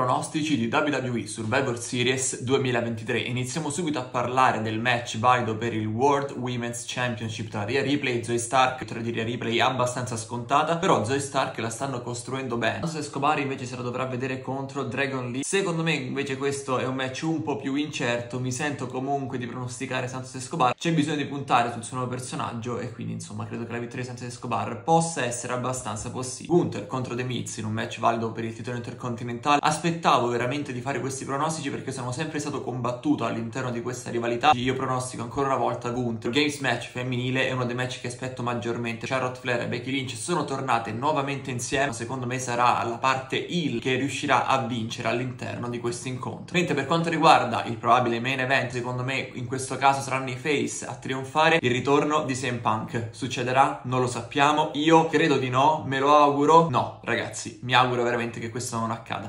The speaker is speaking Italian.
pronostici di WWE Survivor Series 2023. Iniziamo subito a parlare del match valido per il World Women's Championship tra Rhea Ripley e Zoe Stark. Vittoria di Rhea Ripley abbastanza scontata, però Zoe Stark la stanno costruendo bene. Santos Escobar invece se la dovrà vedere contro Dragon Lee. Secondo me invece questo è un match un po' più incerto, mi sento comunque di pronosticare Santos Escobar. C'è bisogno di puntare sul suo nuovo personaggio e quindi insomma credo che la vittoria di Santos Escobar possa essere abbastanza possibile. Gunther contro The Miz in un match valido per il titolo intercontinentale aspettavo veramente di fare questi pronostici perché sono sempre stato combattuto all'interno di questa rivalità. Io pronostico ancora una volta Gunther. Il Games match femminile è uno dei match che aspetto maggiormente. Charlotte Flair e Becky Lynch sono tornate nuovamente insieme. Secondo me sarà la parte heel che riuscirà a vincere all'interno di questo incontro. Mentre per quanto riguarda il probabile main event, secondo me in questo caso saranno i face a trionfare. Il ritorno di CM Punk. Succederà? Non lo sappiamo. Io credo di no, me lo auguro. No, ragazzi, mi auguro veramente che questo non accada.